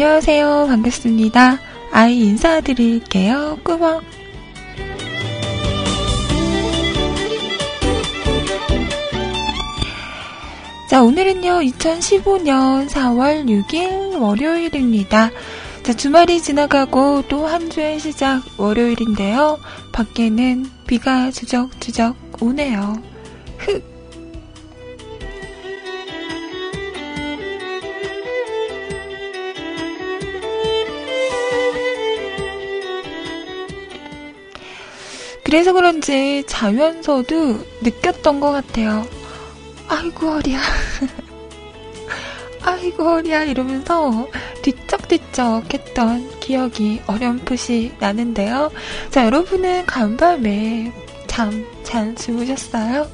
안녕하세요. 반갑습니다. 아이 인사드릴게요. 꾸벅. 자, 오늘은요, 2015년 4월 6일 월요일입니다. 자, 주말이 지나가고 또 한 주의 시작 월요일인데요. 밖에는 비가 주적주적 오네요. 그래서 그런지 자면서도 느꼈던 것 같아요. 아이고 허리야. 아이고 허리야 이러면서 뒤척뒤척 했던 기억이 어렴풋이 나는데요. 자 여러분은 간밤에 잠 잘 주무셨어요?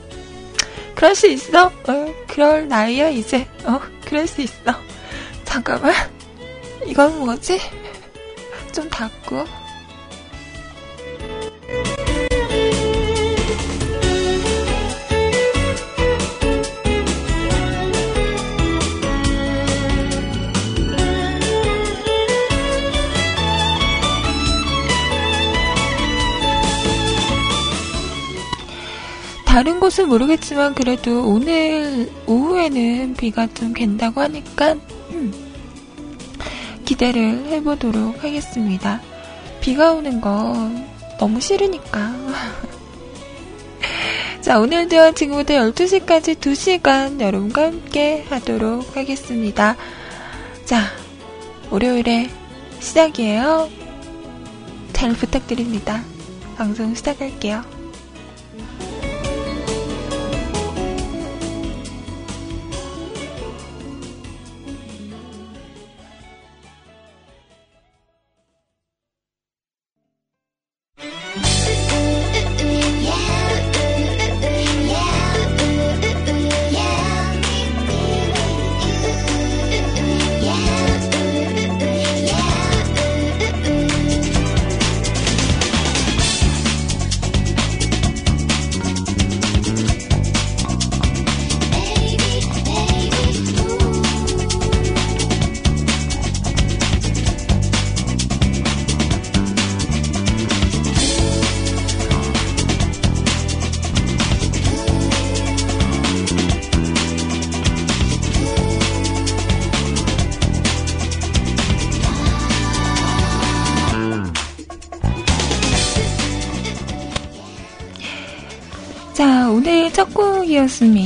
그럴 수 있어? 어, 그럴 나이야 이제. 어 그럴 수 있어. 잠깐만. 이건 뭐지? 좀 닫고. 다른 곳은 모르겠지만 그래도 오늘 오후에는 비가 좀 갠다고 하니까 음, 기대를 해보도록 하겠습니다. 비가 오는 거 너무 싫으니까. 자, 오늘도 지금부터 12시까지 2시간 여러분과 함께 하도록 하겠습니다. 자, 월요일에 시작이에요. 잘 부탁드립니다. 방송 시작할게요.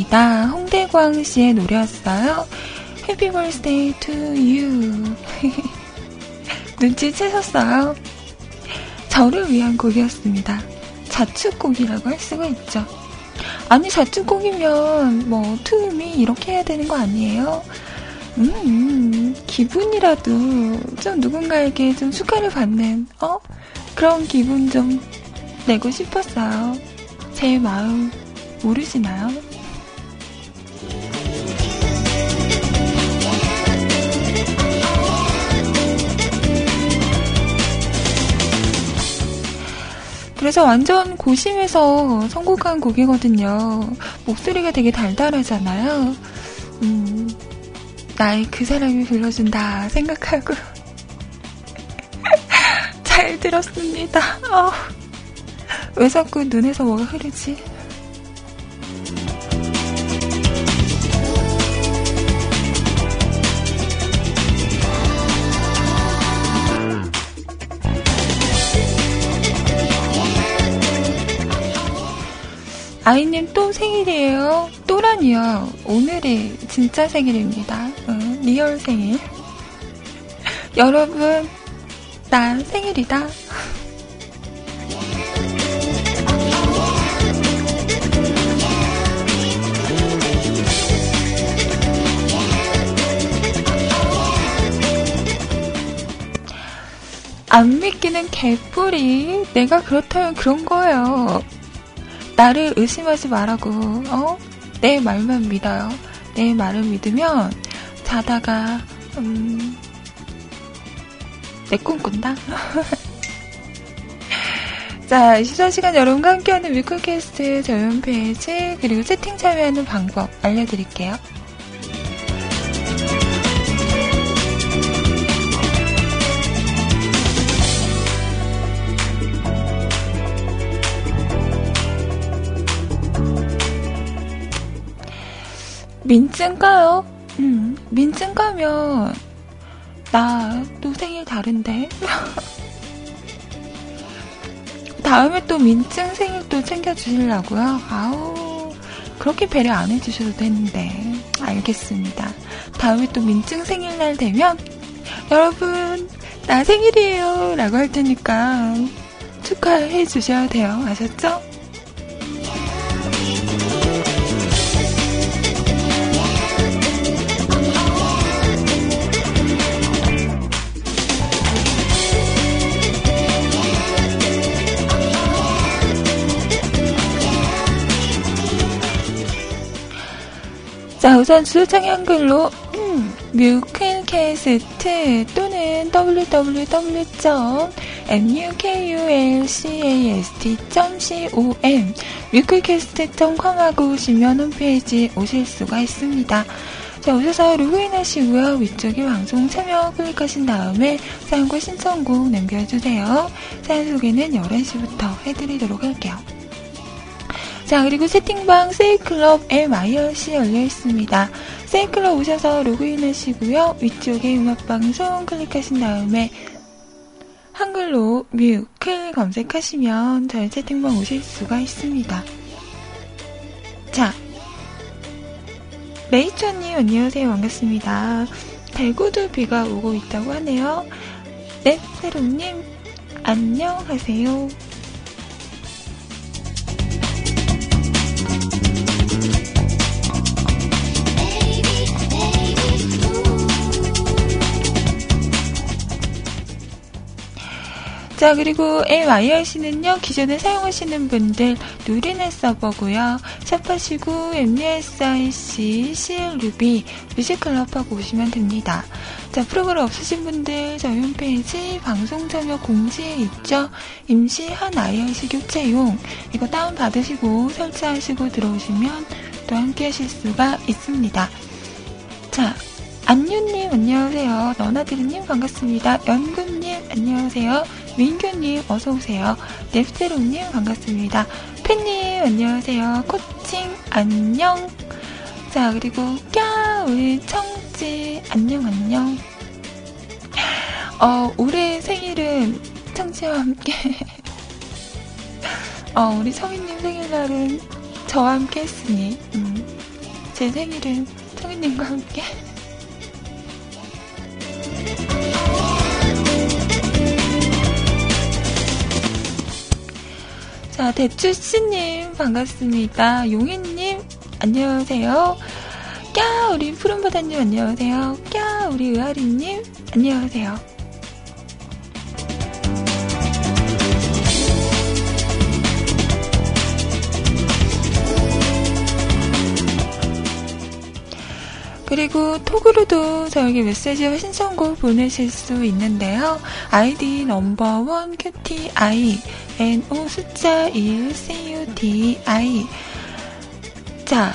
이었습니다. 홍대광 씨의 노래였어요. Happy birthday to you. 눈치채셨어요? 저를 위한 곡이었습니다. 자축곡이라고 할 수가 있죠. 아니, 자축곡이면 뭐, 투음이 이렇게 해야 되는 거 아니에요? 음, 음, 기분이라도 좀 누군가에게 좀 축하를 받는, 어? 그런 기분 좀 내고 싶었어요. 제 마음 모르시나요? 그래서 완전 고심해서 선곡한 곡이거든요. 목소리가 되게 달달하잖아요. 음, 나의 그 사람이 불러준다 생각하고 잘 들었습니다. 어. 왜 자꾸 눈에서 뭐가 흐르지? 아이님 또 생일이에요. 또라니요. 오늘이 진짜 생일입니다. 응, 리얼 생일. 여러분, 나 생일이다. 안 믿기는 개뿔이. 내가 그렇다면 그런 거예요. 나를 의심하지 말라고, 어? 내 말만 믿어요. 내 말을 믿으면 자다가, 음, 내 꿈꾼다? 자, 시선 시간 여러분과 함께하는 위클캐스트 저희 홈페이지, 그리고 채팅 참여하는 방법 알려드릴게요. 민증 까요? 음, 민증 까면 나 또 생일 다른데. 다음에 또 민증 생일 또 챙겨주시려고요? 아우, 그렇게 배려 안 해주셔도 되는데. 알겠습니다. 다음에 또 민증 생일날 되면, 여러분, 나 생일이에요. 라고 할 테니까 축하해 주셔야 돼요. 아셨죠? 자, 우선 수창 한글로 음, 뮤클캐스트 또는 www.mukulcast.com 뮤클캐스트.com 하고 오시면 홈페이지 오실 수가 있습니다. 자, 오셔서 로그인 하시고요. 위쪽에 방송 참여 클릭하신 다음에 사연과 신청곡 남겨주세요. 사연 소개는 11시부터 해드리도록 할게요. 자, 그리고 채팅방 세이클럽 MIRC 열려 있습니다. 세이클럽 오셔서 로그인 하시고요. 위쪽에 음악방송 클릭하신 다음에 한글로 뮤클 검색하시면 저희 채팅방 오실 수가 있습니다. 자, 레이처님 안녕하세요. 반갑습니다. 대구도 비가 오고 있다고 하네요. 네, 세롱님 안녕하세요. 자, 그리고 MIRC는요, 기존에 사용하시는 분들 누리넷 서버고요. 샵하시고 MUSIC, CLUB, 뮤직클럽하고 오시면 됩니다. 자, 프로그램 없으신 분들 저희 홈페이지 방송 참여 공지에 있죠. 임시 한 IRC 교체용 이거 다운받으시고 설치하시고 들어오시면 또 함께 하실 수가 있습니다. 자, 안유님 안녕하세요. 너나드리님 반갑습니다. 연구님 안녕하세요. 민규님 어서오세요. 넵스테롱님 반갑습니다. 팬님 안녕하세요. 코칭 안녕. 자 그리고 꺄 우리 청지 안녕 안녕. 어 올해 생일은 청지와 함께 어 우리 성인님 생일날은 저와 함께 했으니 음, 제 생일은 성인님과 함께 자, 대추씨님, 반갑습니다. 용희님, 안녕하세요. 꺄, 우리 푸른바다님, 안녕하세요. 꺄, 우리 의아리님, 안녕하세요. 그리고 톡으로도 저에게 메시지와 신청곡 보내실 수 있는데요. 아이디 넘버원 큐티아이 NO 숫자 1 CUDI 자,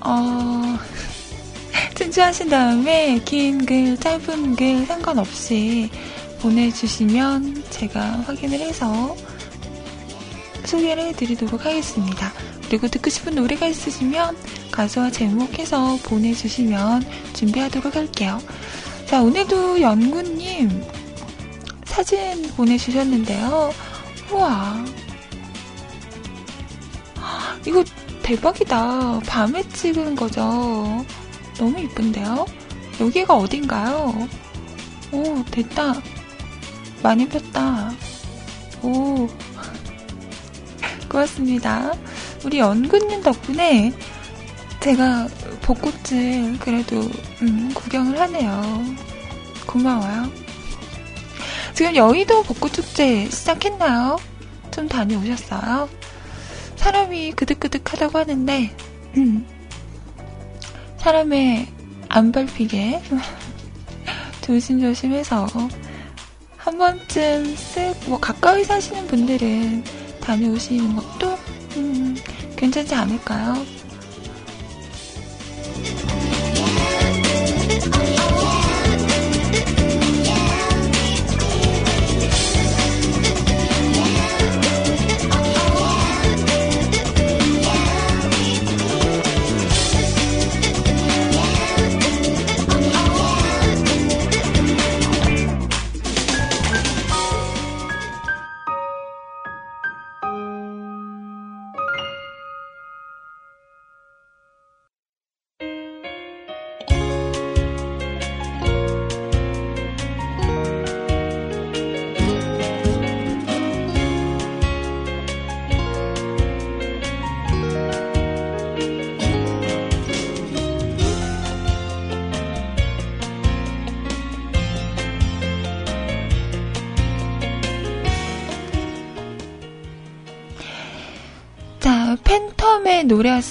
어, 친추하신 다음에 긴 글, 짧은 글 상관없이 보내주시면 제가 확인을 해서 소개를 해드리도록 하겠습니다. 그리고 듣고 싶은 노래가 있으시면 가수와 제목해서 보내주시면 준비하도록 할게요. 자, 오늘도 연구님 사진 보내주셨는데요. 우와. 이거 대박이다. 밤에 찍은 거죠. 너무 이쁜데요? 여기가 어딘가요? 오, 됐다. 많이 폈다. 오. 고맙습니다. 우리 연근님 덕분에 제가 벚꽃을 그래도 음, 구경을 하네요. 고마워요. 지금 여의도 벚꽃축제 시작했나요? 좀 다녀오셨어요? 사람이 그득그득하다고 하는데 음, 사람의 안 밟히게 조심조심해서 한 번쯤 쓱, 뭐 가까이 사시는 분들은 다녀오시는 것도 음, 괜찮지 않을까요?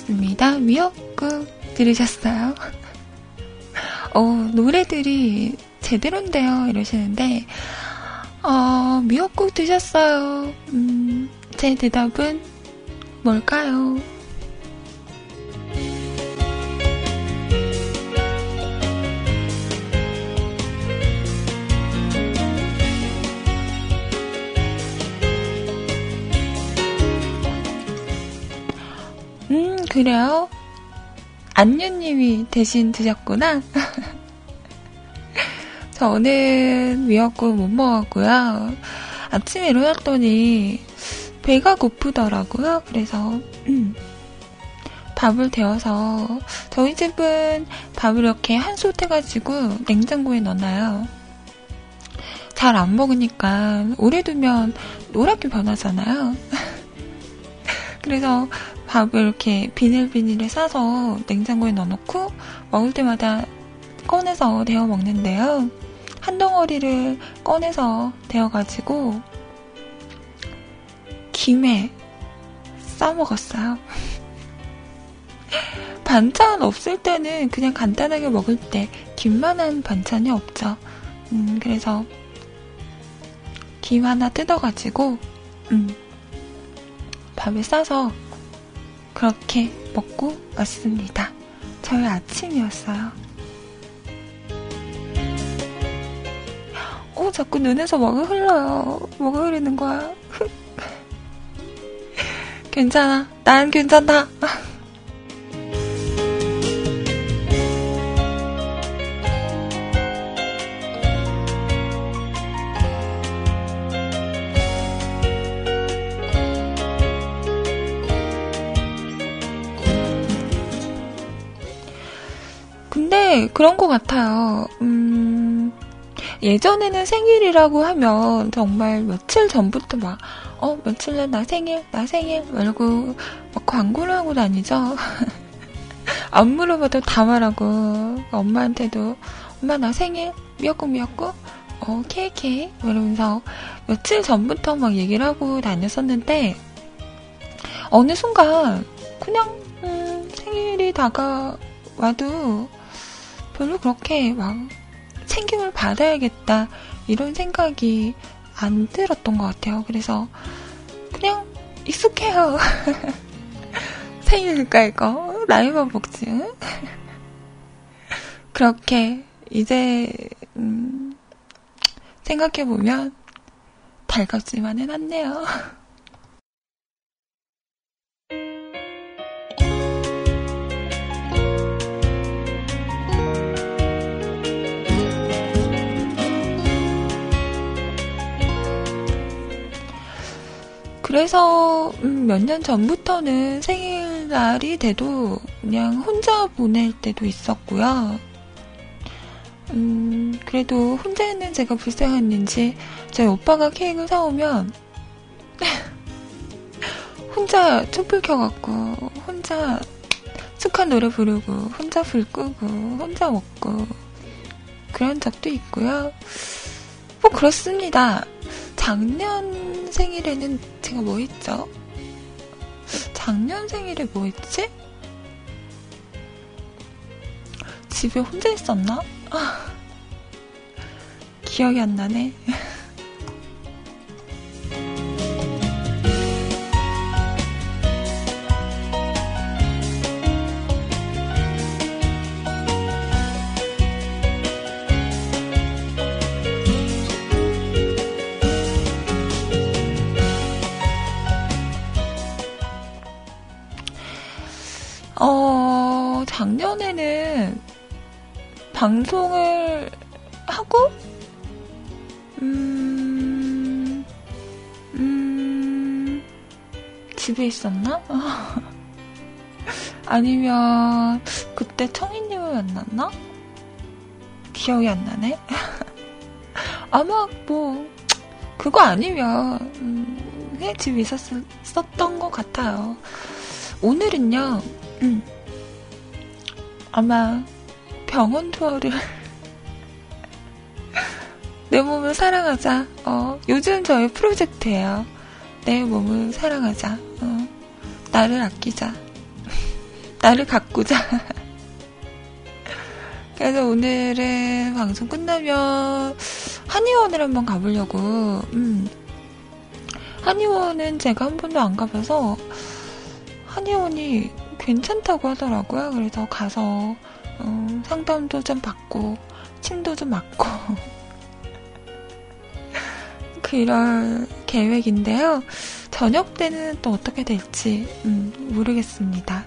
노래였습니다. 미역국 들으셨어요? 어, 노래들이 제대로인데요. 이러시는데, 어, 미역국 드셨어요. 음, 제 대답은 뭘까요? 그래요? 안유님이 대신 드셨구나. 저는 미역국 못 먹었고요. 아침에 일어났더니 배가 고프더라고요. 그래서 음, 밥을 데워서 저희 집은 밥을 이렇게 한솥 해가지고 냉장고에 넣어놔요. 잘 안 먹으니까 오래 두면 노랗게 변하잖아요. 그래서 밥을 이렇게 비닐비닐에 싸서 냉장고에 넣어놓고 먹을 때마다 꺼내서 데워 먹는데요. 한 덩어리를 꺼내서 데워가지고 김에 싸먹었어요. 반찬 없을 때는 그냥 간단하게 먹을 때 김만한 반찬이 없죠. 음, 그래서 김 하나 뜯어가지고 음, 밥에 싸서 그렇게 먹고 왔습니다. 저희 아침이었어요. 어, 자꾸 눈에서 뭐가 흘러요. 뭐가 흐르는 거야. 괜찮아. 난 괜찮다. 근데 그런 것 같아요. 음, 예전에는 생일이라고 하면 정말 며칠 전부터 막, 어, 며칠 날 나 생일, 나 생일, 말고 막 광고를 하고 다니죠. 안 물어봐도 다 말하고, 엄마한테도, 엄마 나 생일, 미역국 미역국, 어, 케이크, 이러면서 며칠 전부터 막 얘기를 하고 다녔었는데, 어느 순간, 그냥, 음, 생일이 다가와도 별로 그렇게 막 챙김을 받아야겠다 이런 생각이 안 들었던 것 같아요. 그래서 그냥 익숙해요. 생일일까 이거 나이만 먹지. 그렇게 이제 음, 생각해 보면 달갑지만은 않네요. 그래서 음, 몇 년 전부터는 생일날이 돼도 그냥 혼자 보낼 때도 있었고요. 음, 그래도 혼자 있는 제가 불쌍했는지 저희 오빠가 케이크를 사오면 혼자 촛불 켜갖고 혼자 축하 노래 부르고 혼자 불 끄고 혼자 먹고 그런 적도 있고요. 뭐 그렇습니다. 작년 생일에는 제가 뭐 했죠? 작년 생일에 뭐 했지? 집에 혼자 있었나? 아, 기억이 안 나네. 작년에는 방송을 하고, 음, 음, 집에 있었나? 아니면, 그때 청이님을 만났나? 기억이 안 나네? 아마, 뭐, 그거 아니면, 음, 집에 있었던 것 같아요. 오늘은요, 음, 아마 병원 투어를 내 몸을 사랑하자. 어, 요즘 저의 프로젝트예요. 내 몸을 사랑하자. 어, 나를 아끼자. 나를 가꾸자. 그래서 오늘은 방송 끝나면 한의원을 한번 가보려고, 음. 한의원은 제가 한 번도 안 가봐서 한의원이 괜찮다고 하더라고요. 그래서 가서 어, 상담도 좀 받고 침도 좀 맞고 그럴 계획인데요. 저녁 때는 또 어떻게 될지 음, 모르겠습니다.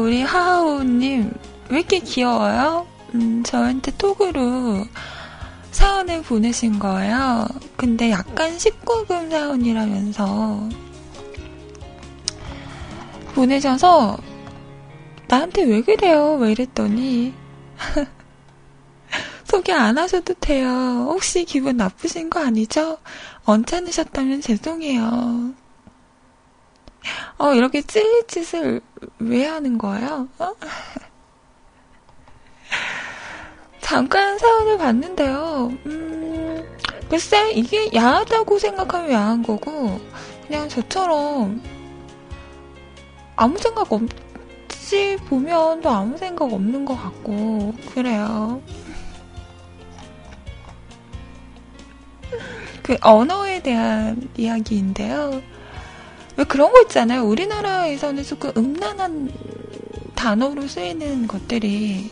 우리 하하오님, 왜 이렇게 귀여워요? 음, 저한테 톡으로 사연을 보내신 거예요. 근데 약간 19금 사연이라면서 보내셔서 나한테 왜 그래요? 왜 이랬더니 소개 안 하셔도 돼요. 혹시 기분 나쁘신 거 아니죠? 언짢으셨다면 죄송해요. 어, 이렇게 찔릴 짓을 왜 하는 거예요? 어? 잠깐 사연을 봤는데요. 음, 글쎄, 이게 야하다고 생각하면 야한 거고, 그냥 저처럼 아무 생각 없이 보면 또 아무 생각 없는 것 같고, 그래요. 그 언어에 대한 이야기인데요. 왜 그런 거 있잖아요. 우리나라에서는 조금 음란한 단어로 쓰이는 것들이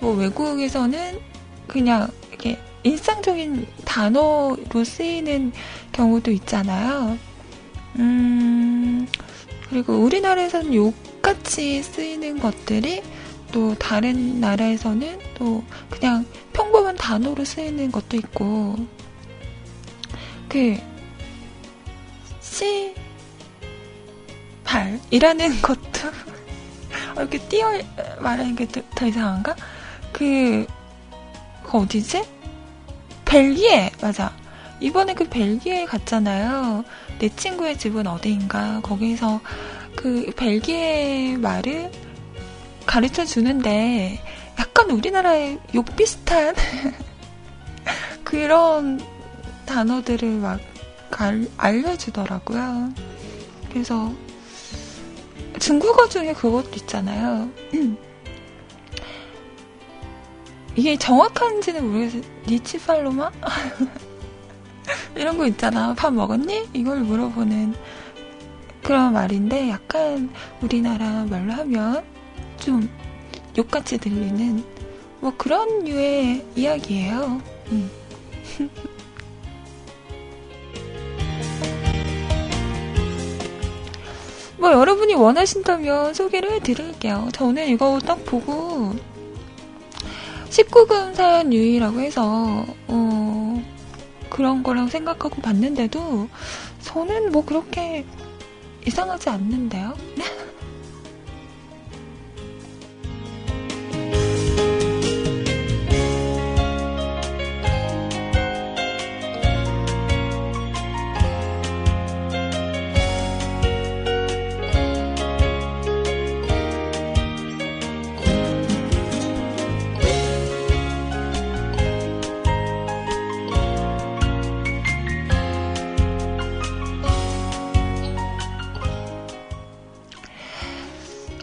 뭐 외국에서는 그냥 이렇게 일상적인 단어로 쓰이는 경우도 있잖아요. 음, 그리고 우리나라에서는 욕같이 쓰이는 것들이 또 다른 나라에서는 또 그냥 평범한 단어로 쓰이는 것도 있고, 그, 시, 발이라는 것도 어, 이렇게 띄어 말하는 게 더 이상한가? 그, 그 어디지? 벨기에 맞아. 이번에 그 벨기에 갔잖아요. 내 친구의 집은 어디인가 거기서 그 벨기에 말을 가르쳐 주는데 약간 우리나라의 욕 비슷한 그런 단어들을 막 알려주더라고요. 그래서 중국어 중에 그것도 있잖아요. 이게 정확한지는 모르겠어요. 니치팔로마? 이런 거 있잖아. 밥 먹었니? 이걸 물어보는 그런 말인데 약간 우리나라 말로 하면 좀 욕같이 들리는 뭐 그런 류의 이야기예요. 음. 뭐 여러분이 원하신다면 소개를 해드릴게요. 저는 이거 딱 보고 19금 사연 유의라고 해서 어, 그런 거랑 생각하고 봤는데도 저는 뭐 그렇게 이상하지 않는데요.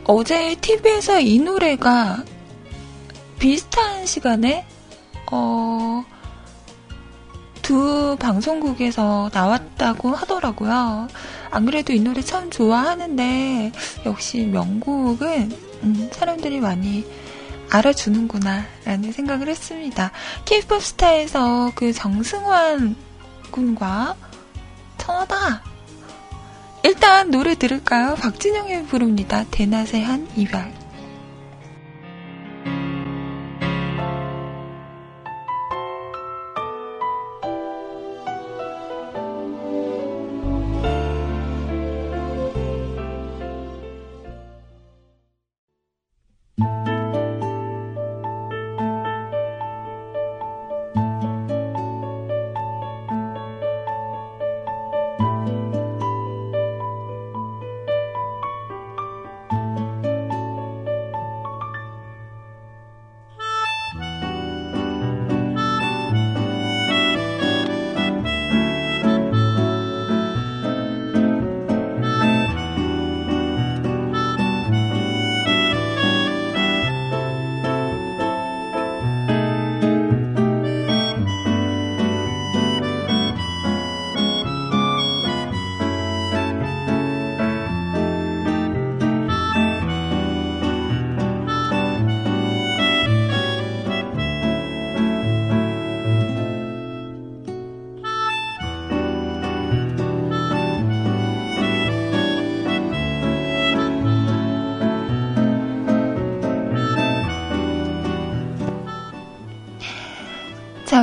어제 TV에서 이 노래가 비슷한 시간에 어, 두 방송국에서 나왔다고 하더라고요. 안 그래도 이 노래 참 좋아하는데 역시 명곡은 음, 사람들이 많이 알아주는구나 라는 생각을 했습니다. K-pop 스타에서 그 정승환 군과 천하다 일단 노래 들을까요? 박진영이 부릅니다. 대낮의 한 이별.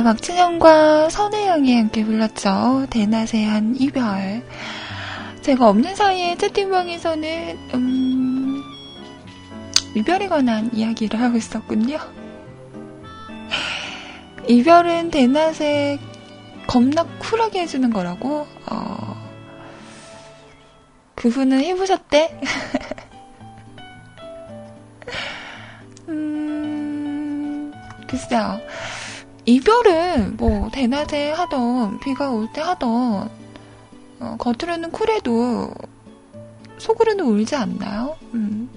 박진영과 선혜영이 함께 불렀죠. 대낮의 이별. 제가 없는 사이에 채팅방에서는, 음, 이별에 관한 이야기를 하고 있었군요. 이별은 대낮에 겁나 쿨하게 해주는 거라고, 어, 그분은 해보셨대? 이별은 뭐 대낮에 하던 비가 올 때 하던 어, 겉으로는 쿨해도 속으로는 울지 않나요? 음,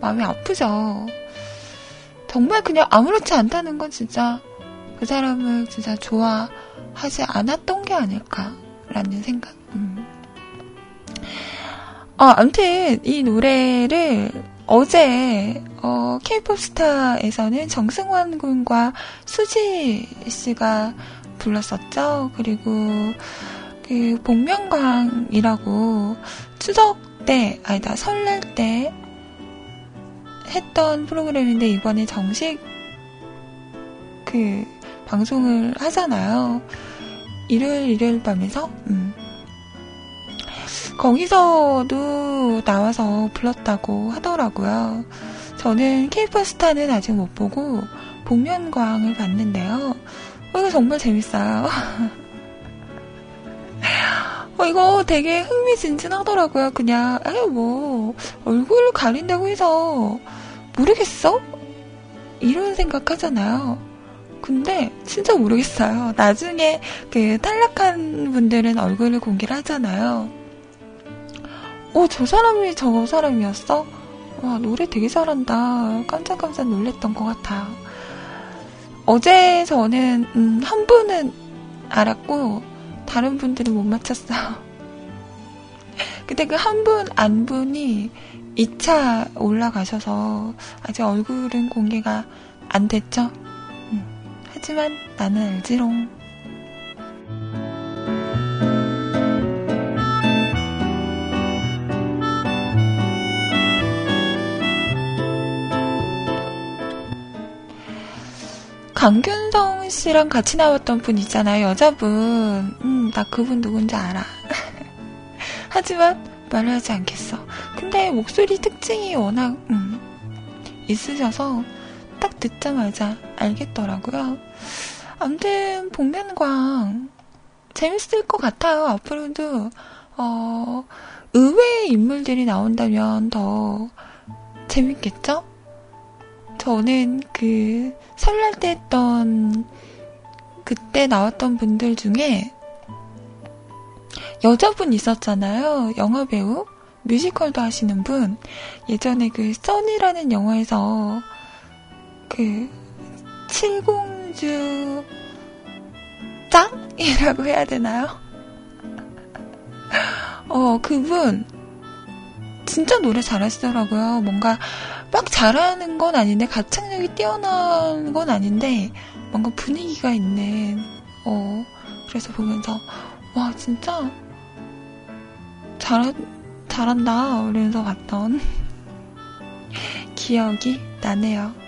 마음이 아프죠. 정말 그냥 아무렇지 않다는 건 진짜 그 사람을 진짜 좋아하지 않았던 게 아닐까라는 생각. 음. 아, 아무튼 이 노래를 어제 어, K-pop 스타에서는 정승환 군과 수지 씨가 불렀었죠. 그리고 그 복면광이라고 추석 때 아니다 설날 때 했던 프로그램인데 이번에 정식 그 방송을 하잖아요. 일요일 일요일 밤에서 음. 거기서도 나와서 불렀다고 하더라고요. 저는 케이퍼 스타는 아직 못 보고 복면광을 봤는데요. 어, 이거 정말 재밌어요. 어, 이거 되게 흥미진진하더라고요. 그냥, 에이, 뭐, 얼굴 가린다고 해서, 모르겠어? 이런 생각 하잖아요. 근데, 진짜 모르겠어요. 나중에 그 탈락한 분들은 얼굴을 공개를 하잖아요. 어, 저 사람이 저 사람이었어? 와, 노래 되게 잘한다. 깜짝깜짝 놀랬던 것 같아요. 어제 저는, 음, 한 분은 알았고, 다른 분들은 못 맞췄어요. 근데 그 한 분, 안 분이 2차 올라가셔서 아직 얼굴은 공개가 안 됐죠? 음, 하지만 나는 알지롱. 강균성 씨랑 같이 나왔던 분 있잖아요. 여자분. 음, 나 그분 누군지 알아. 하지만 말을 하지 않겠어. 근데 목소리 특징이 워낙, 음, 있으셔서 딱 듣자마자 알겠더라고요. 아무튼, 복면광, 재밌을 것 같아요. 앞으로도, 어, 의외의 인물들이 나온다면 더 재밌겠죠? 저는 그 설날 때 했던 그때 나왔던 분들 중에 여자분 있었잖아요. 영화 배우 뮤지컬도 하시는 분 예전에 그 써니라는 영화에서 그 칠공주 짱이라고 해야 되나요? 어 그분 진짜 노래 잘하시더라고요. 뭔가 막 잘하는 건 아닌데 가창력이 뛰어난 건 아닌데 뭔가 분위기가 있는 어 그래서 보면서 와 진짜 잘 잘한다 이러면서 봤던 기억이 나네요.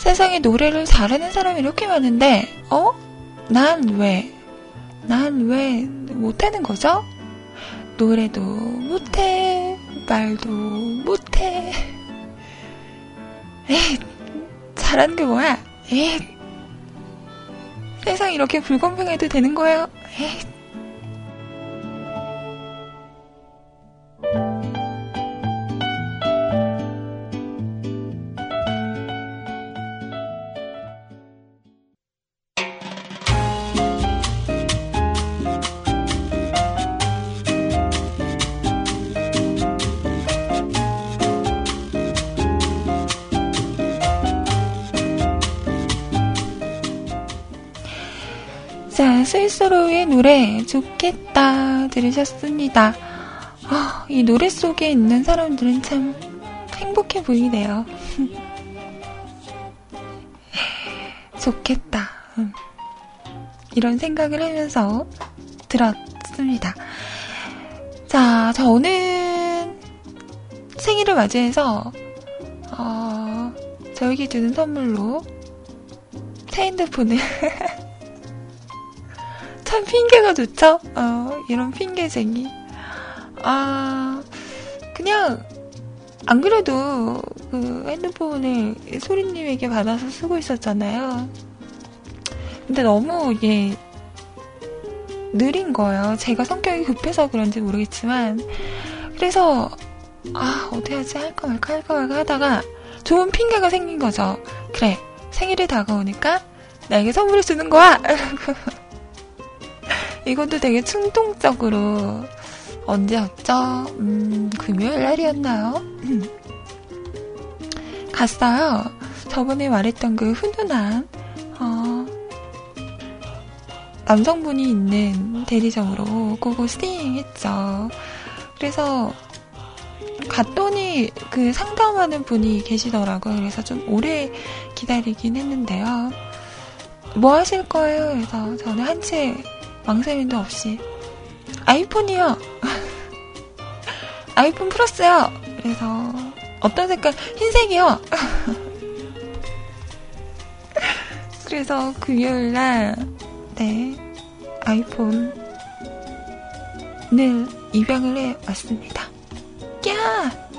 세상에 노래를 잘하는 사람이 이렇게 많은데, 어? 난 왜? 난 왜 못하는 거죠? 노래도 못해, 말도 못해. 에이, 잘하는 게 뭐야? 에이, 세상 이렇게 불공평해도 되는 거예요? 에이. 스위스로의 노래 좋겠다 들으셨습니다. 어, 이 노래 속에 있는 사람들은 참 행복해 보이네요. 좋겠다. 음. 이런 생각을 하면서 들었습니다. 자, 저는 생일을 맞이해서, 어, 저에게 주는 선물로 새 핸드폰을 참 핑계가 좋죠? 어, 이런 핑계쟁이. 아, 그냥, 안 그래도 그 핸드폰을 소리님에게 받아서 쓰고 있었잖아요. 근데 너무 이게 느린 거예요. 제가 성격이 급해서 그런지 모르겠지만. 그래서, 아, 어떻게 하지? 할까 말까 할까 말까 하다가 좋은 핑계가 생긴 거죠. 그래, 생일이 다가오니까 나에게 선물을 주는 거야! 이것도 되게 충동적으로 언제였죠? 음, 금요일 날이었나요? 갔어요. 저번에 말했던 그 훈훈한 어, 남성분이 있는 대리점으로 고고 스팅 했죠. 그래서 갔더니 그 상담하는 분이 계시더라고요. 그래서 좀 오래 기다리긴 했는데요. 뭐 하실 거예요? 그래서 저는 한채 망설임도 없이 아이폰이요. 아이폰 플러스요. 그래서 어떤 색깔? 흰색이요. 그래서 금요일 날 네, 아이폰을 입양을 해 왔습니다. 야!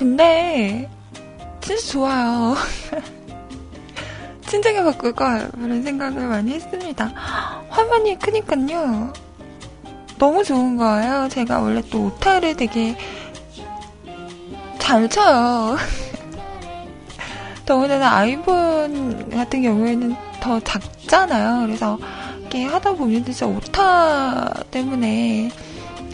근데, 진짜 좋아요. 진작에 바꿀 걸, 그런 생각을 많이 했습니다. 화면이 크니깐요. 너무 좋은 거예요. 제가 원래 또 오타를 되게 잘 쳐요. 더군다나 아이폰 같은 경우에는 더 작잖아요. 그래서 이렇게 하다 보면 진짜 오타 때문에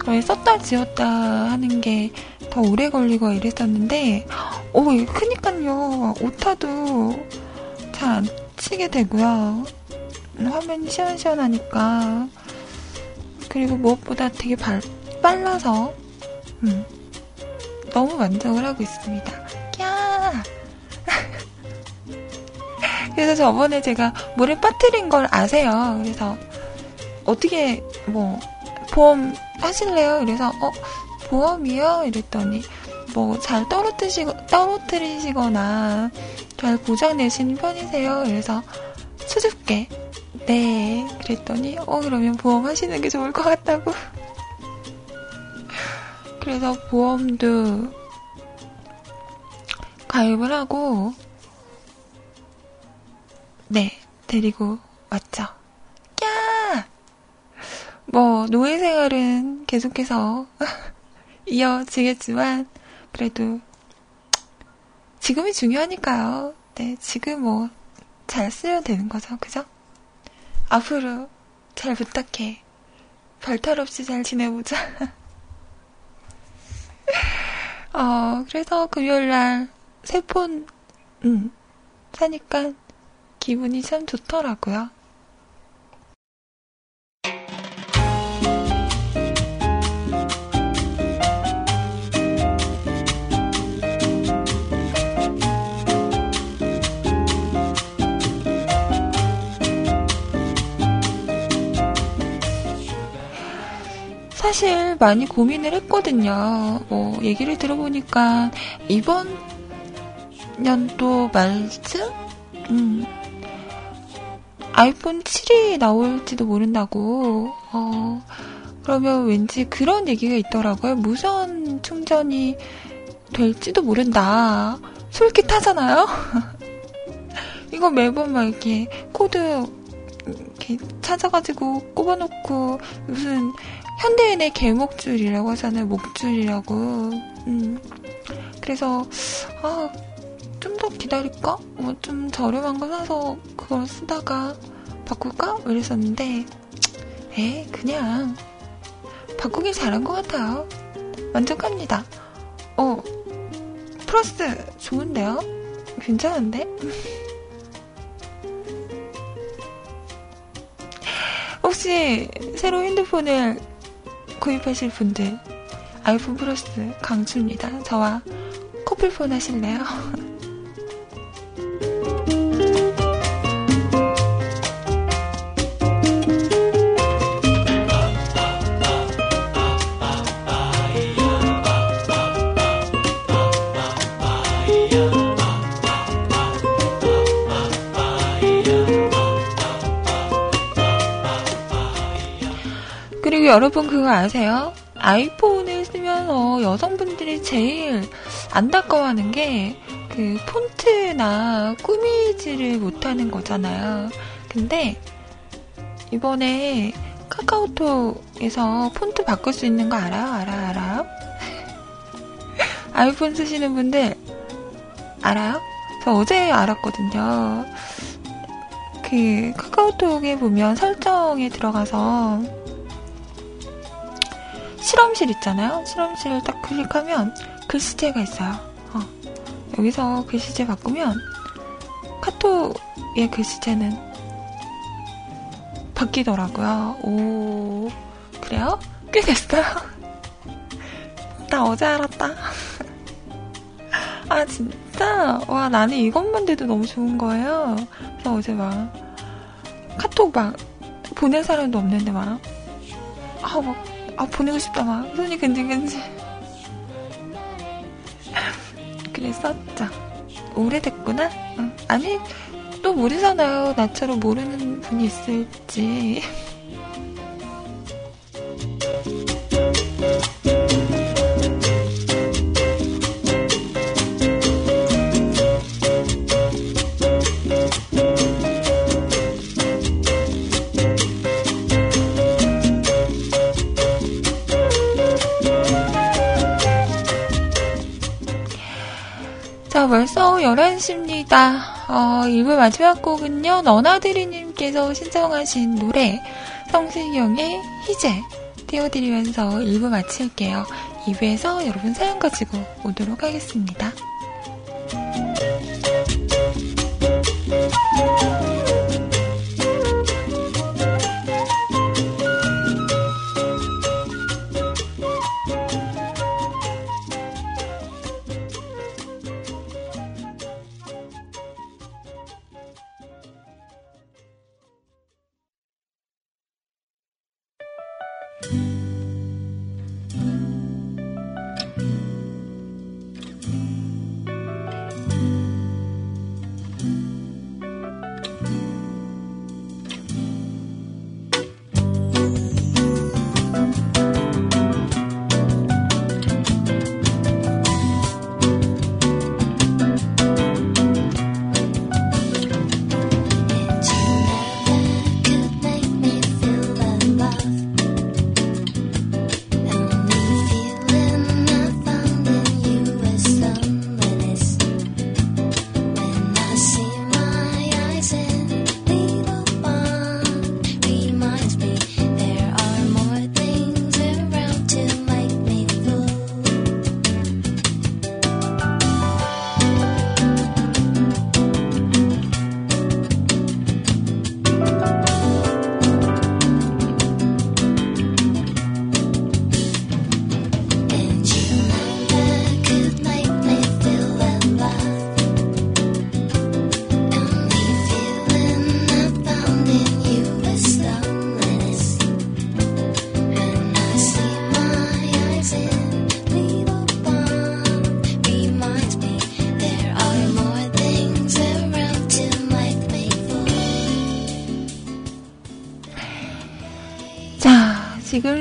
거의 썼다 지웠다 하는 게 더 오래 걸리고 이랬었는데, 오, 크니까요. 오타도 잘 안 치게 되고요. 화면이 시원시원하니까. 그리고 무엇보다 되게 발, 빨라서, 음, 너무 만족을 하고 있습니다. 야 그래서 저번에 제가 물에 빠뜨린 걸 아세요. 그래서 어떻게 뭐 보험 하실래요? 그래서 어 보험이요? 이랬더니 뭐 잘 떨어뜨시고 떨어뜨리시거나 잘 고장 내시는 편이세요? 그래서 수줍게 네 그랬더니 어 그러면 보험 하시는 게 좋을 것 같다고 그래서 보험도 가입을 하고 네 데리고 왔죠. 야! 뭐 노예 생활은 계속해서 이어지겠지만 그래도 지금이 중요하니까요. 네, 지금 뭐 잘 쓰면 되는 거죠. 그죠? 앞으로 잘 부탁해. 별탈 없이 잘 지내보자. 어, 그래서 금요일 날 새 폰, 음, 사니까 기분이 참 좋더라고요. 사실 많이 고민을 했거든요. 뭐 얘기를 들어보니까 이번 년도 말쯤 음, 아이폰 7이 나올지도 모른다고. 어, 그러면 왠지 그런 얘기가 있더라고요. 무선 충전이 될지도 모른다. 솔깃하잖아요? 이거 매번 막 이렇게 코드 이렇게 찾아가지고 꼽아놓고 무슨 현대인의 개목줄이라고 하잖아요. 목줄이라고. 음. 그래서 아, 좀 더 기다릴까? 뭐 좀 저렴한 거 사서 그걸 쓰다가 바꿀까? 이랬었는데 에 그냥 바꾸길 잘한 것 같아요. 만족합니다. 어, 플러스 좋은데요? 괜찮은데? 혹시 새로 핸드폰을 구입하실 분들 아이폰 플러스 강추입니다. 저와 커플폰 하실래요? 그리고 여러분 그거 아세요? 아이폰을 쓰면서 여성분들이 제일 안타까워하는 게 그 폰트나 꾸미지를 못하는 거잖아요. 근데 이번에 카카오톡에서 폰트 바꿀 수 있는 거 알아요? 알아, 알아요? 아이폰 쓰시는 분들 알아요? 저 어제 알았거든요. 그 카카오톡에 보면 설정에 들어가서 실험실 있잖아요. 실험실을 딱 클릭하면 글씨체가 있어요. 어. 여기서 글씨체 바꾸면 카톡의 글씨체는 바뀌더라고요. 오, 그래요? 꽤 됐어요? 나 어제 알았다. 아, 진짜? 와, 나는 이것만 돼도 너무 좋은 거예요. 그래서 어제 막, 카톡 막, 보낼 사람도 없는데 막, 아, 막, 아, 보내고 싶다, 막. 손이 근질근질. 그랬었죠. 오래됐구나? 어. 아니, 또 모르잖아요. 나처럼 모르는 분이 있을지. 11시입니다. 어, 1부 마지막 곡은요, 너나드리님께서 신청하신 노래, 성시경의 희재 띄워드리면서 1부 마칠게요. 2부에서 여러분 사연 가지고 오도록 하겠습니다.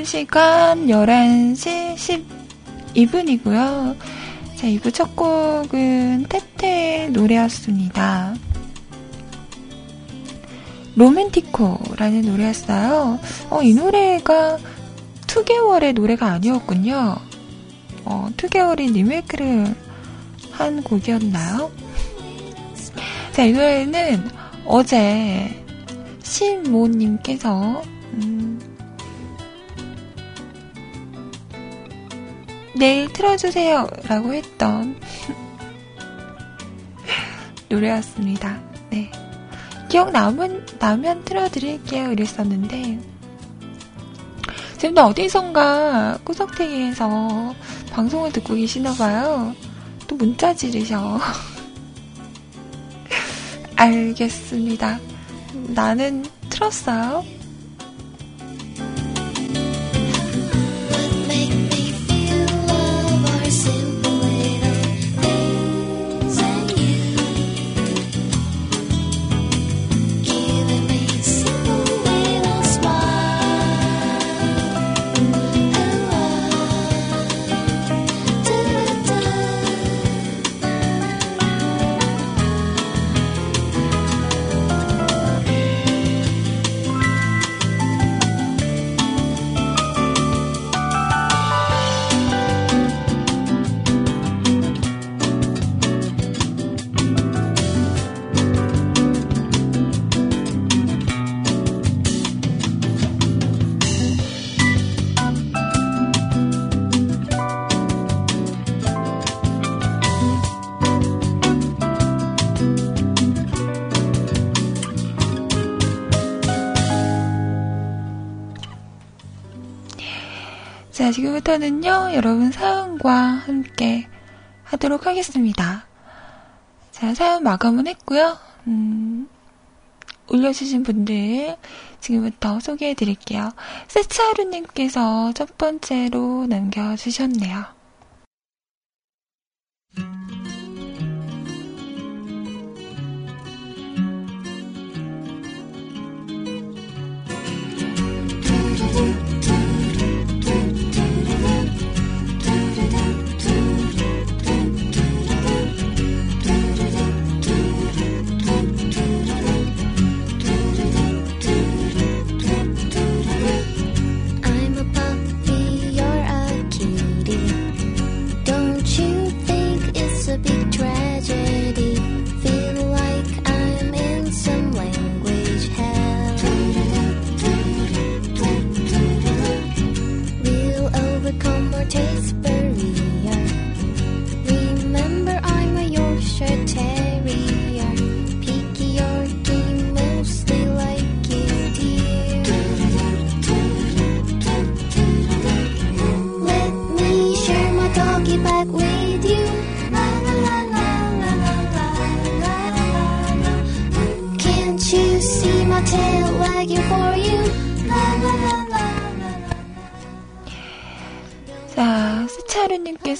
시간 11시 12분이고요. 자, 2부 첫 곡은 테테 노래였습니다. 로맨티코라는 노래였어요. 어, 이 노래가 2개월의 노래가 아니었군요. 어, 2개월이 리메이크를 한 곡이었나요? 자, 이 노래는 어제 신모님께서 내일 틀어주세요. 라고 했던 노래였습니다. 네. 기억나면, 나면 틀어드릴게요. 이랬었는데, 지금도 어디선가 구석탱이에서 방송을 듣고 계시나봐요. 또 문자 지르셔. 알겠습니다. 나는 틀었어요. 지금부터는요, 여러분 사연과 함께 하도록 하겠습니다. 자, 사연 마감은 했고요. 음, 올려주신 분들 지금부터 소개해 드릴게요. 세차하루님께서 첫 번째로 남겨주셨네요. 자,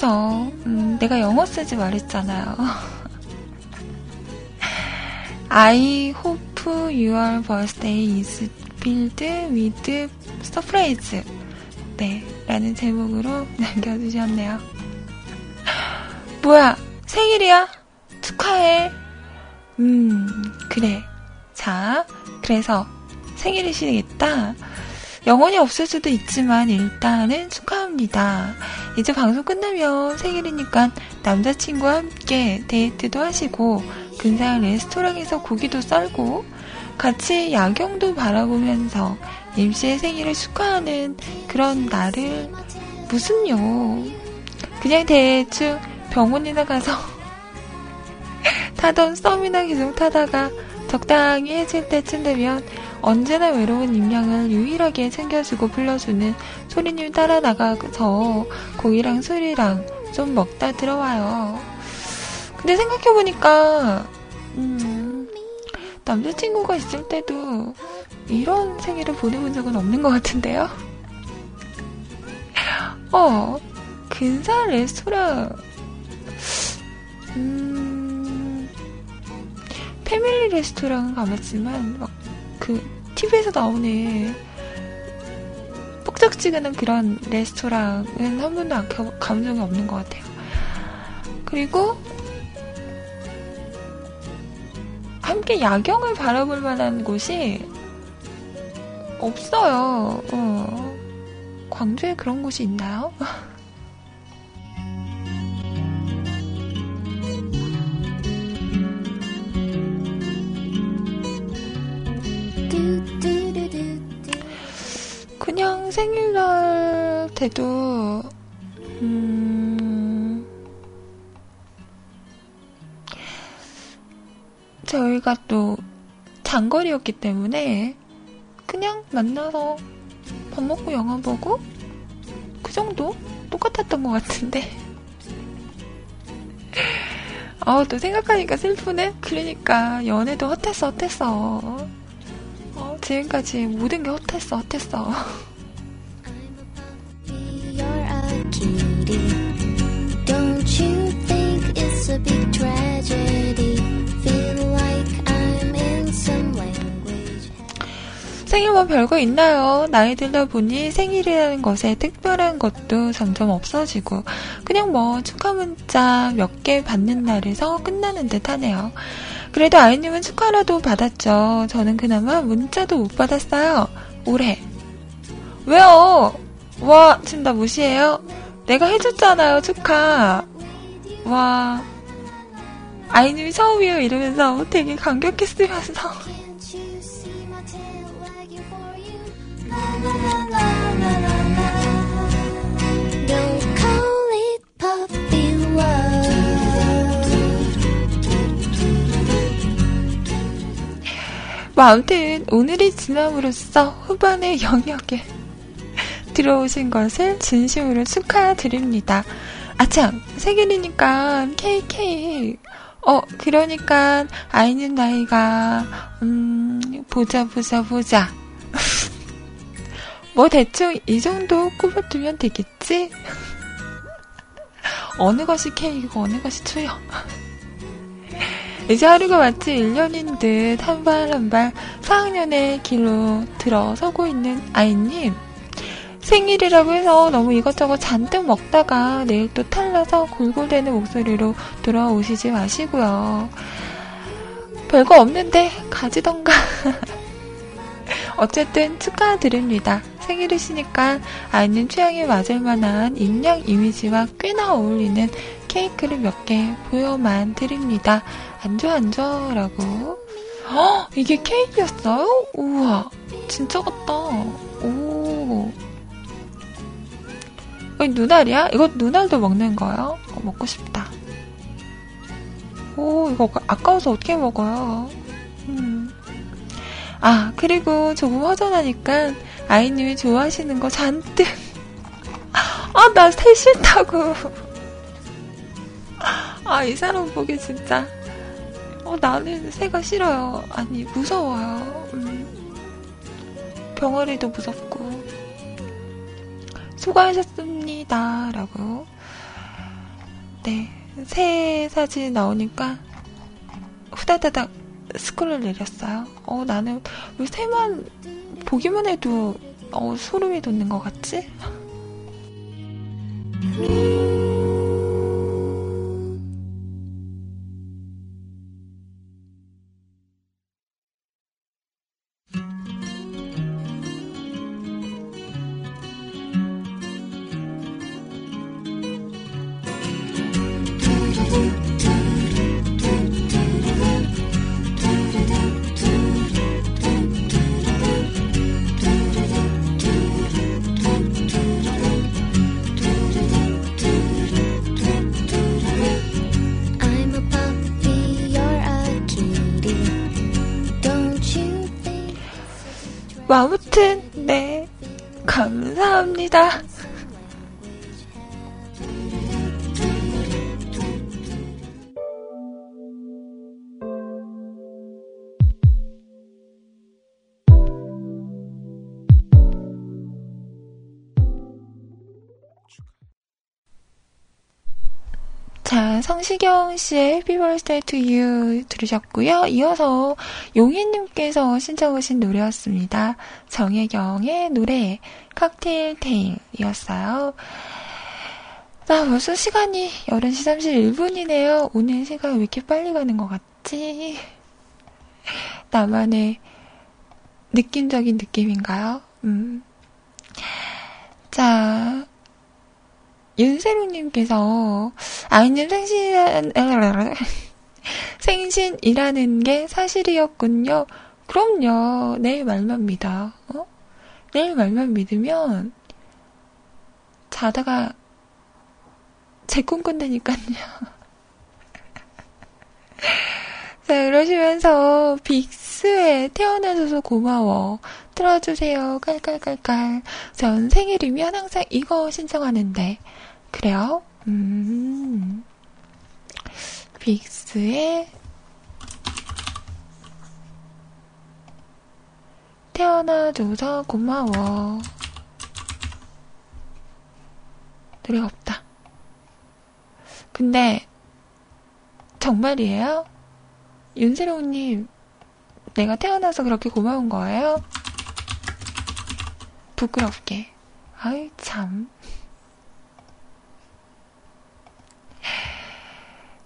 스차르님께서, 음, 내가 영어 쓰지 말했잖아요. I hope your birthday is filled with surprise. 네, 라는 제목으로 남겨주셨네요. 뭐야, 생일이야? 축하해. 음, 그래. 자, 그래서 생일이시겠다. 영원히 없을 수도 있지만 일단은 축하합니다. 이제 방송 끝나면 생일이니까 남자친구와 함께 데이트도 하시고 근사한 레스토랑에서 고기도 썰고 같이 야경도 바라보면서 임씨의 생일을 축하하는 그런 날을 무슨요. 그냥 대충 병원이나 가서 타던 썸이나 계속 타다가 적당히 해질 때쯤 되면 언제나 외로운 임양을 유일하게 챙겨주고 불러주는 소리님 따라 나가서 고기랑 술이랑 좀 먹다 들어와요. 근데 생각해보니까, 음, 남자친구가 있을 때도 이런 생일을 보내본 적은 없는 것 같은데요? 어, 근사 레스토랑, 음, 패밀리 레스토랑은 가봤지만, 막, 그, TV에서 나오는 뻑적지근한 그런 레스토랑은 한 번도 안 가본 적이 없는 것 같아요. 그리고 함께 야경을 바라볼 만한 곳이 없어요. 어. 광주에 그런 곳이 있나요? 생일날 때도 음 저희가 또 장거리였기 때문에 그냥 만나서 밥 먹고 영화 보고 그 정도 똑같았던 것 같은데. 어또 생각하니까 슬프네? 그러니까, 연애도 헛했어, 헛했어. 어, 지금까지 모든 게 헛했어, 헛했어. 생일 뭐 별거 있나요? 나이 들다 보니 생일이라는 것에 특별한 것도 점점 없어지고 그냥 뭐 축하 문자 몇 개 받는 날에서 끝나는 듯 하네요. 그래도 아이님은 축하라도 받았죠. 저는 그나마 문자도 못 받았어요. 올해. 왜요? 와, 지금 나 무시해요? 내가 해줬잖아요, 축하. 와. 아이님이 처음이에요, 이러면서 되게 감격했으면서. 뭐 아무튼 오늘이 지남으로써 후반의 영역에 들어오신 것을 진심으로 축하드립니다. 아참 생일이니까 케이크 어 그러니까 아이는 나이가 음 보자 보자 보자 뭐 대충 이 정도 꼽아두면 되겠지? 어느 것이 케이크고 어느 것이 추요. 이제 하루가 마치 1년인 듯한발 한발 4학년의 길로 들어서고 있는 아이님. 생일이라고 해서 너무 이것저것 잔뜩 먹다가 내일 또 탈라서 골골대는 목소리로 돌아오시지 마시고요. 별거 없는데 가지던가. 어쨌든 축하드립니다. 생일이시니까 아이는 취향에 맞을 만한 인형 이미지와 꽤나 어울리는 케이크를 몇 개 보여만 드립니다. 안줘 안줘 라고. 어, 이게 케이크였어요? 우와, 진짜 같다. 오. 이 눈알이야? 이거 눈알도 먹는 거예요? 어, 먹고 싶다. 오, 이거 아까워서 어떻게 먹어요? 음. 아, 그리고 조금 허전하니까 아이님이 좋아하시는 거 잔뜩. 아, 나새 싫다고. 아, 이 사람 보기 진짜. 어, 나는 새가 싫어요. 아니, 무서워요. 음. 병아리도 무섭고. 수고하셨습니다. 라고. 네. 새 사진 나오니까 후다다닥 스크롤 내렸어요. 어, 나는 왜 새만 보기만 해도 어, 소름이 돋는 것 같지? 뭐 아무튼 네 감사합니다. 자, 성시경 씨의 Happy Birthday to You 들으셨고요. 이어서 용희님께서 신청하신 노래였습니다. 정혜경의 노래 칵테일 테일이었어요. 나 벌써 시간이 11시 31분이네요. 오늘 시간 왜 이렇게 빨리 가는 것 같지? 나만의 느낌적인 느낌인가요? 음. 자, 윤세롱님께서 아이님 생신 생신이라는 게 사실이었군요. 그럼요. 내 말만 믿어. 어? 내 말만 믿으면 자다가 제 꿈 꾼다니까요. 자, 이러시면서 빅스에 태어나줘서 고마워. 틀어주세요. 깔깔깔깔. 전 생일이면 항상 이거 신청하는데. 그래요? 음. 빅스의 태어나줘서 고마워. 노래가 없다. 근데, 정말이에요? 윤세롱님, 내가 태어나서 그렇게 고마운 거예요? 부끄럽게. 아이, 참.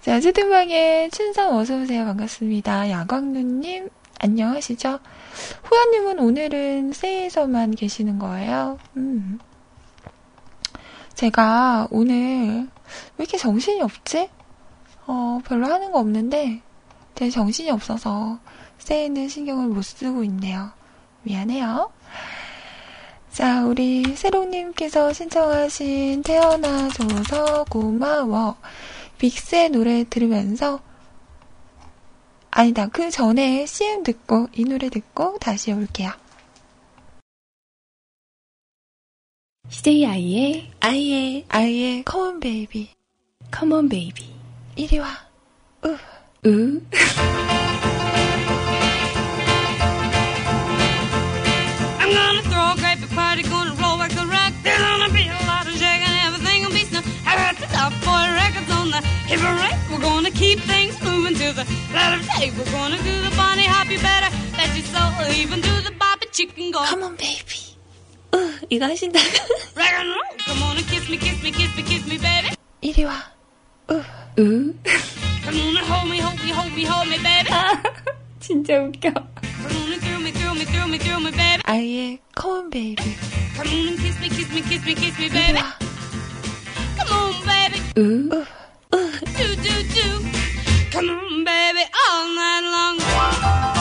자, 채팅방에 춘상 어서오세요. 반갑습니다. 야광누님, 안녕하시죠? 후연님은 오늘은 세에서만 계시는 거예요? 음. 제가 오늘 왜 이렇게 정신이 없지? 어, 별로 하는 거 없는데, 제 정신이 없어서 세에는 신경을 못 쓰고 있네요. 미안해요. 자, 우리 세롱님께서 신청하신 태어나줘서 고마워. 빅스의 노래 들으면서 아니다. 그 전에 CM 듣고 이 노래 듣고 다시 올게요. CJ 아이의 아이의 아이의 Come on Baby. Come on Baby. 이리 와. 으. 으. I'm gonna throw a great big party, gonna roll like a wreck. There's gonna be a lot of shaking, everything will be snow. I got the top boy records on the hip rank. We're gonna keep things moving to the letter tape. We're gonna do the bunny hop, you better bet your soul. Even do the bobby chicken go. Come on, baby. 으, 이거 하신다고. Rock and roll. Come on and kiss me, kiss me, kiss me, kiss me, baby. 이리 와. 으. 으. Come on and hold me, hold me, hold me, hold me, baby. 진짜 웃겨. Come on and thrill me, thrill me, thrill me, thrill me, baby. 아이의 컴온 베이비. Come on and kiss me, kiss me, kiss me, kiss me, 이리 baby. 와. Come on, baby. 으. 으. do do do. Come on, baby, all night long.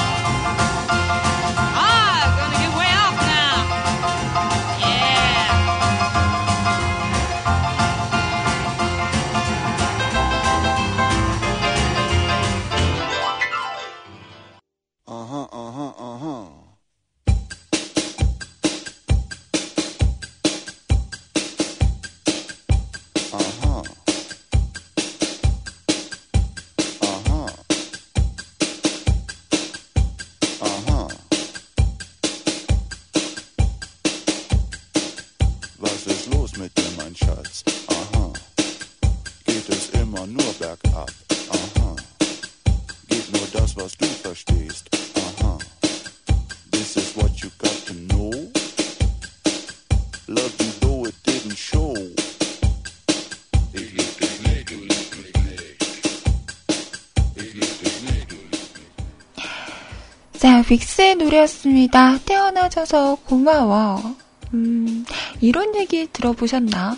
의 노래였습니다. 태어나줘서 고마워. 음, 이런 얘기 들어보셨나?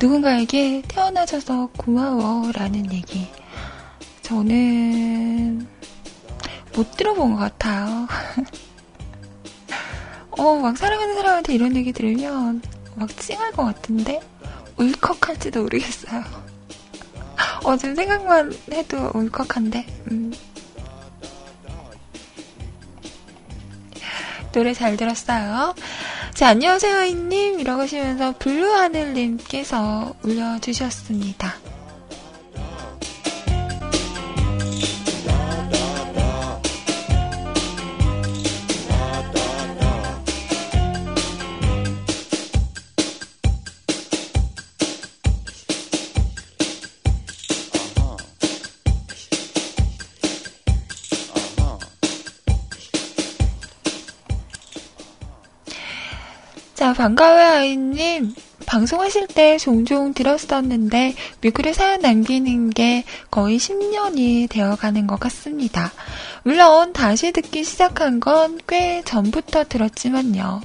누군가에게 태어나줘서 고마워 라는 얘기. 저는 못 들어본 것 같아요. 어, 막 사랑하는 사람한테 이런 얘기 들으면 막 찡할 것 같은데? 울컥할지도 모르겠어요. 어, 지금 생각만 해도 울컥한데? 음. 노래 잘 들었어요. 자, 안녕하세요, 하이님. 이라고 하시면서 블루하늘님께서 올려주셨습니다. 반가워요, 아이님. 방송하실 때 종종 들었었는데, 뮤글에 사연 남기는 게 거의 10년이 되어 가는 것 같습니다. 물론, 다시 듣기 시작한 건 꽤 전부터 들었지만요.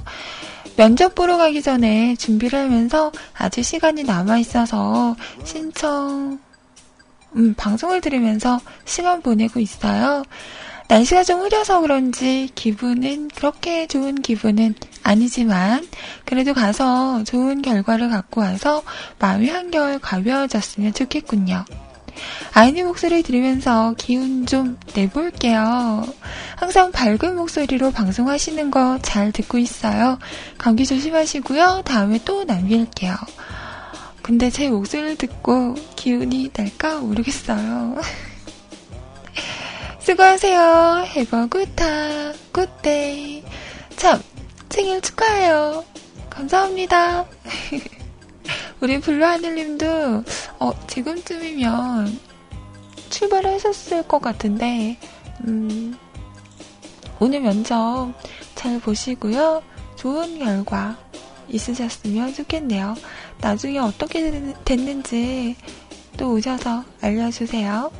면접 보러 가기 전에 준비를 하면서 아주 시간이 남아 있어서 신청, 음, 방송을 들으면서 시간 보내고 있어요. 날씨가 좀 흐려서 그런지 기분은 그렇게 좋은 기분은 아니지만 그래도 가서 좋은 결과를 갖고 와서 마음이 한결 가벼워졌으면 좋겠군요. 아이님 목소리 들으면서 기운 좀 내볼게요. 항상 밝은 목소리로 방송하시는 거 잘 듣고 있어요. 감기 조심하시고요. 다음에 또 남길게요. 근데 제 목소리를 듣고 기운이 날까 모르겠어요. 수고하세요. Time. Good day. 참, 생일 축하해요. 감사합니다. 우리 블루하늘님도, 어, 지금쯤이면 출발하셨을 것 같은데, 음, 오늘 면접 잘 보시고요. 좋은 결과 있으셨으면 좋겠네요. 나중에 어떻게 됐는지 또 오셔서 알려주세요.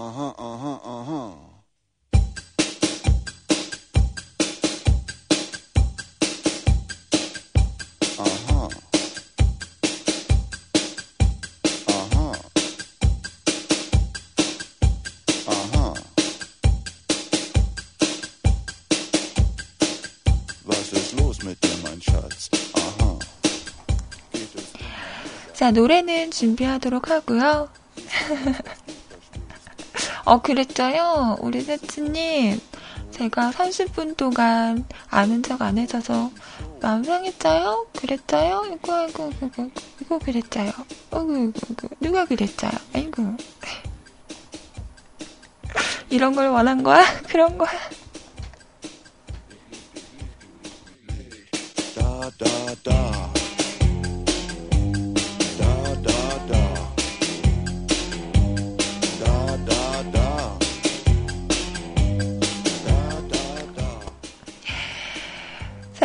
Uh-huh, uh-huh, uh-huh. Uh-huh. Uh-huh. Uh-huh. Was ist los mit dir, mein Schatz? Es 자, 노래는 준비하도록 하고요. 어, 그랬죠요? 우리 세츠님, 제가 30분 동안 아는 척 안 해줘서 마음 상했죠요? 그랬죠요? 이거, 이거, 이거, 이거, 이거 그랬죠요? 어구, 이거, 이거, 누가 그랬죠요? 아이고. 이런 걸 원한 거야? 그런 거야?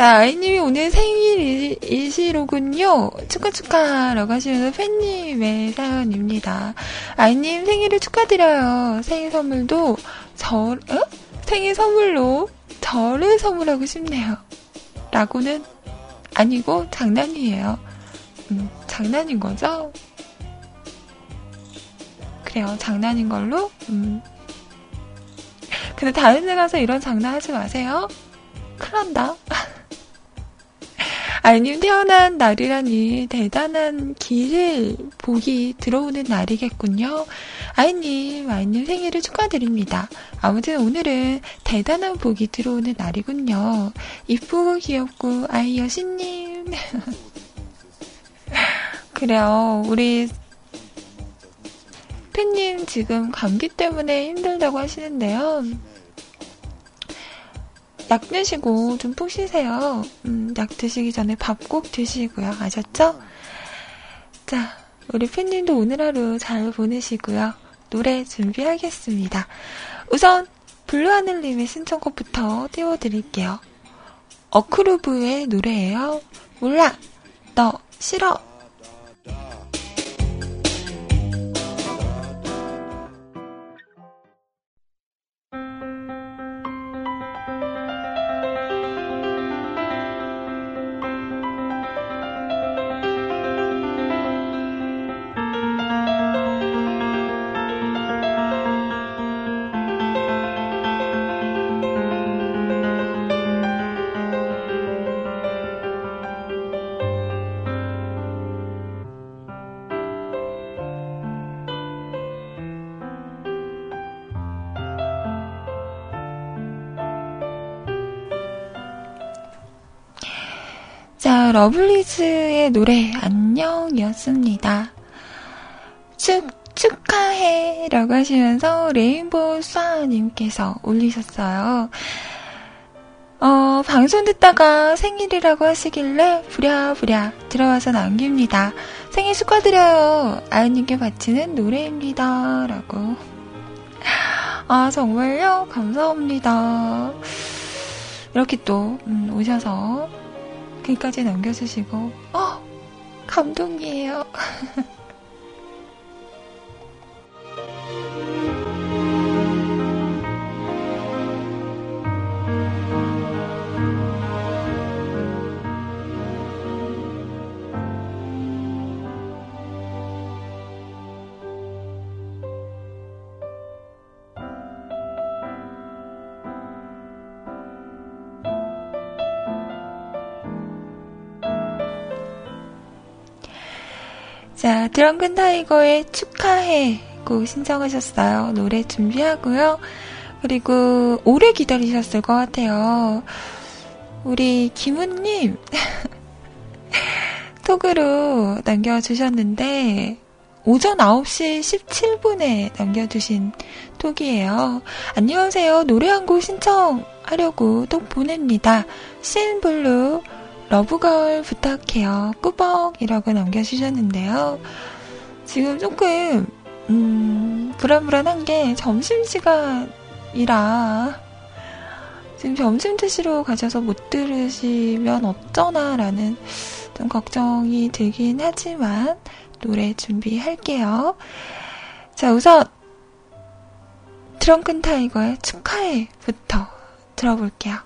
자, 아이님이 오늘 생일이시로군요. 축하 축하라고 하시면서 팬님의 사연입니다. 아이님 생일을 축하드려요. 생일 선물도 저, 어? 생일 선물로 저를 선물하고 싶네요. 라고는 아니고 장난이에요. 음, 장난인 거죠? 그래요. 장난인 걸로. 음. 근데 다른 데 가서 이런 장난 하지 마세요. 큰일 난다. 아이님 태어난 날이라니 대단한 길을 복이 들어오는 날이겠군요. 아이님, 아이님 생일을 축하드립니다. 아무튼 오늘은 대단한 복이 들어오는 날이군요. 이쁘고 귀엽고 아이 여신님. 그래요. 우리 팬님 지금 감기 때문에 힘들다고 하시는데요. 약 드시고 좀 푹 쉬세요. 음, 약 드시기 전에 밥 꼭 드시고요. 아셨죠? 자, 우리 팬님도 오늘 하루 잘 보내시고요. 노래 준비하겠습니다. 우선 블루하늘님의 신청곡부터 띄워드릴게요. 어크루브의 노래예요. 몰라, 너 싫어. 러블리즈의 노래 안녕이었습니다. 축, 축하해 라고 하시면서 레인보우 스와님께서 올리셨어요. 어, 방송 듣다가 생일이라고 하시길래 부랴부랴 들어와서 남깁니다. 생일 축하드려요. 아연님께 바치는 노래입니다. 라고. 아, 정말요? 감사합니다. 이렇게 또, 음, 오셔서 글까지 남겨주시고, 어, 감동이에요. 자, 드렁큰 타이거의 축하해 곡 신청하셨어요. 노래 준비하고요. 그리고 오래 기다리셨을 것 같아요. 우리 김우님 톡으로 남겨주셨는데 오전 9시 17분에 남겨주신 톡이에요. 안녕하세요. 노래 한 곡 신청하려고 톡 보냅니다. 신블루 러브걸 부탁해요. 꾸벅이라고 남겨주셨는데요. 지금 조금 음, 불안불안한 게 점심시간이라 지금 점심 드시러 가셔서 못 들으시면 어쩌나라는 좀 걱정이 들긴 하지만 노래 준비할게요. 자, 우선 드렁큰 타이거의 축하해부터 들어볼게요.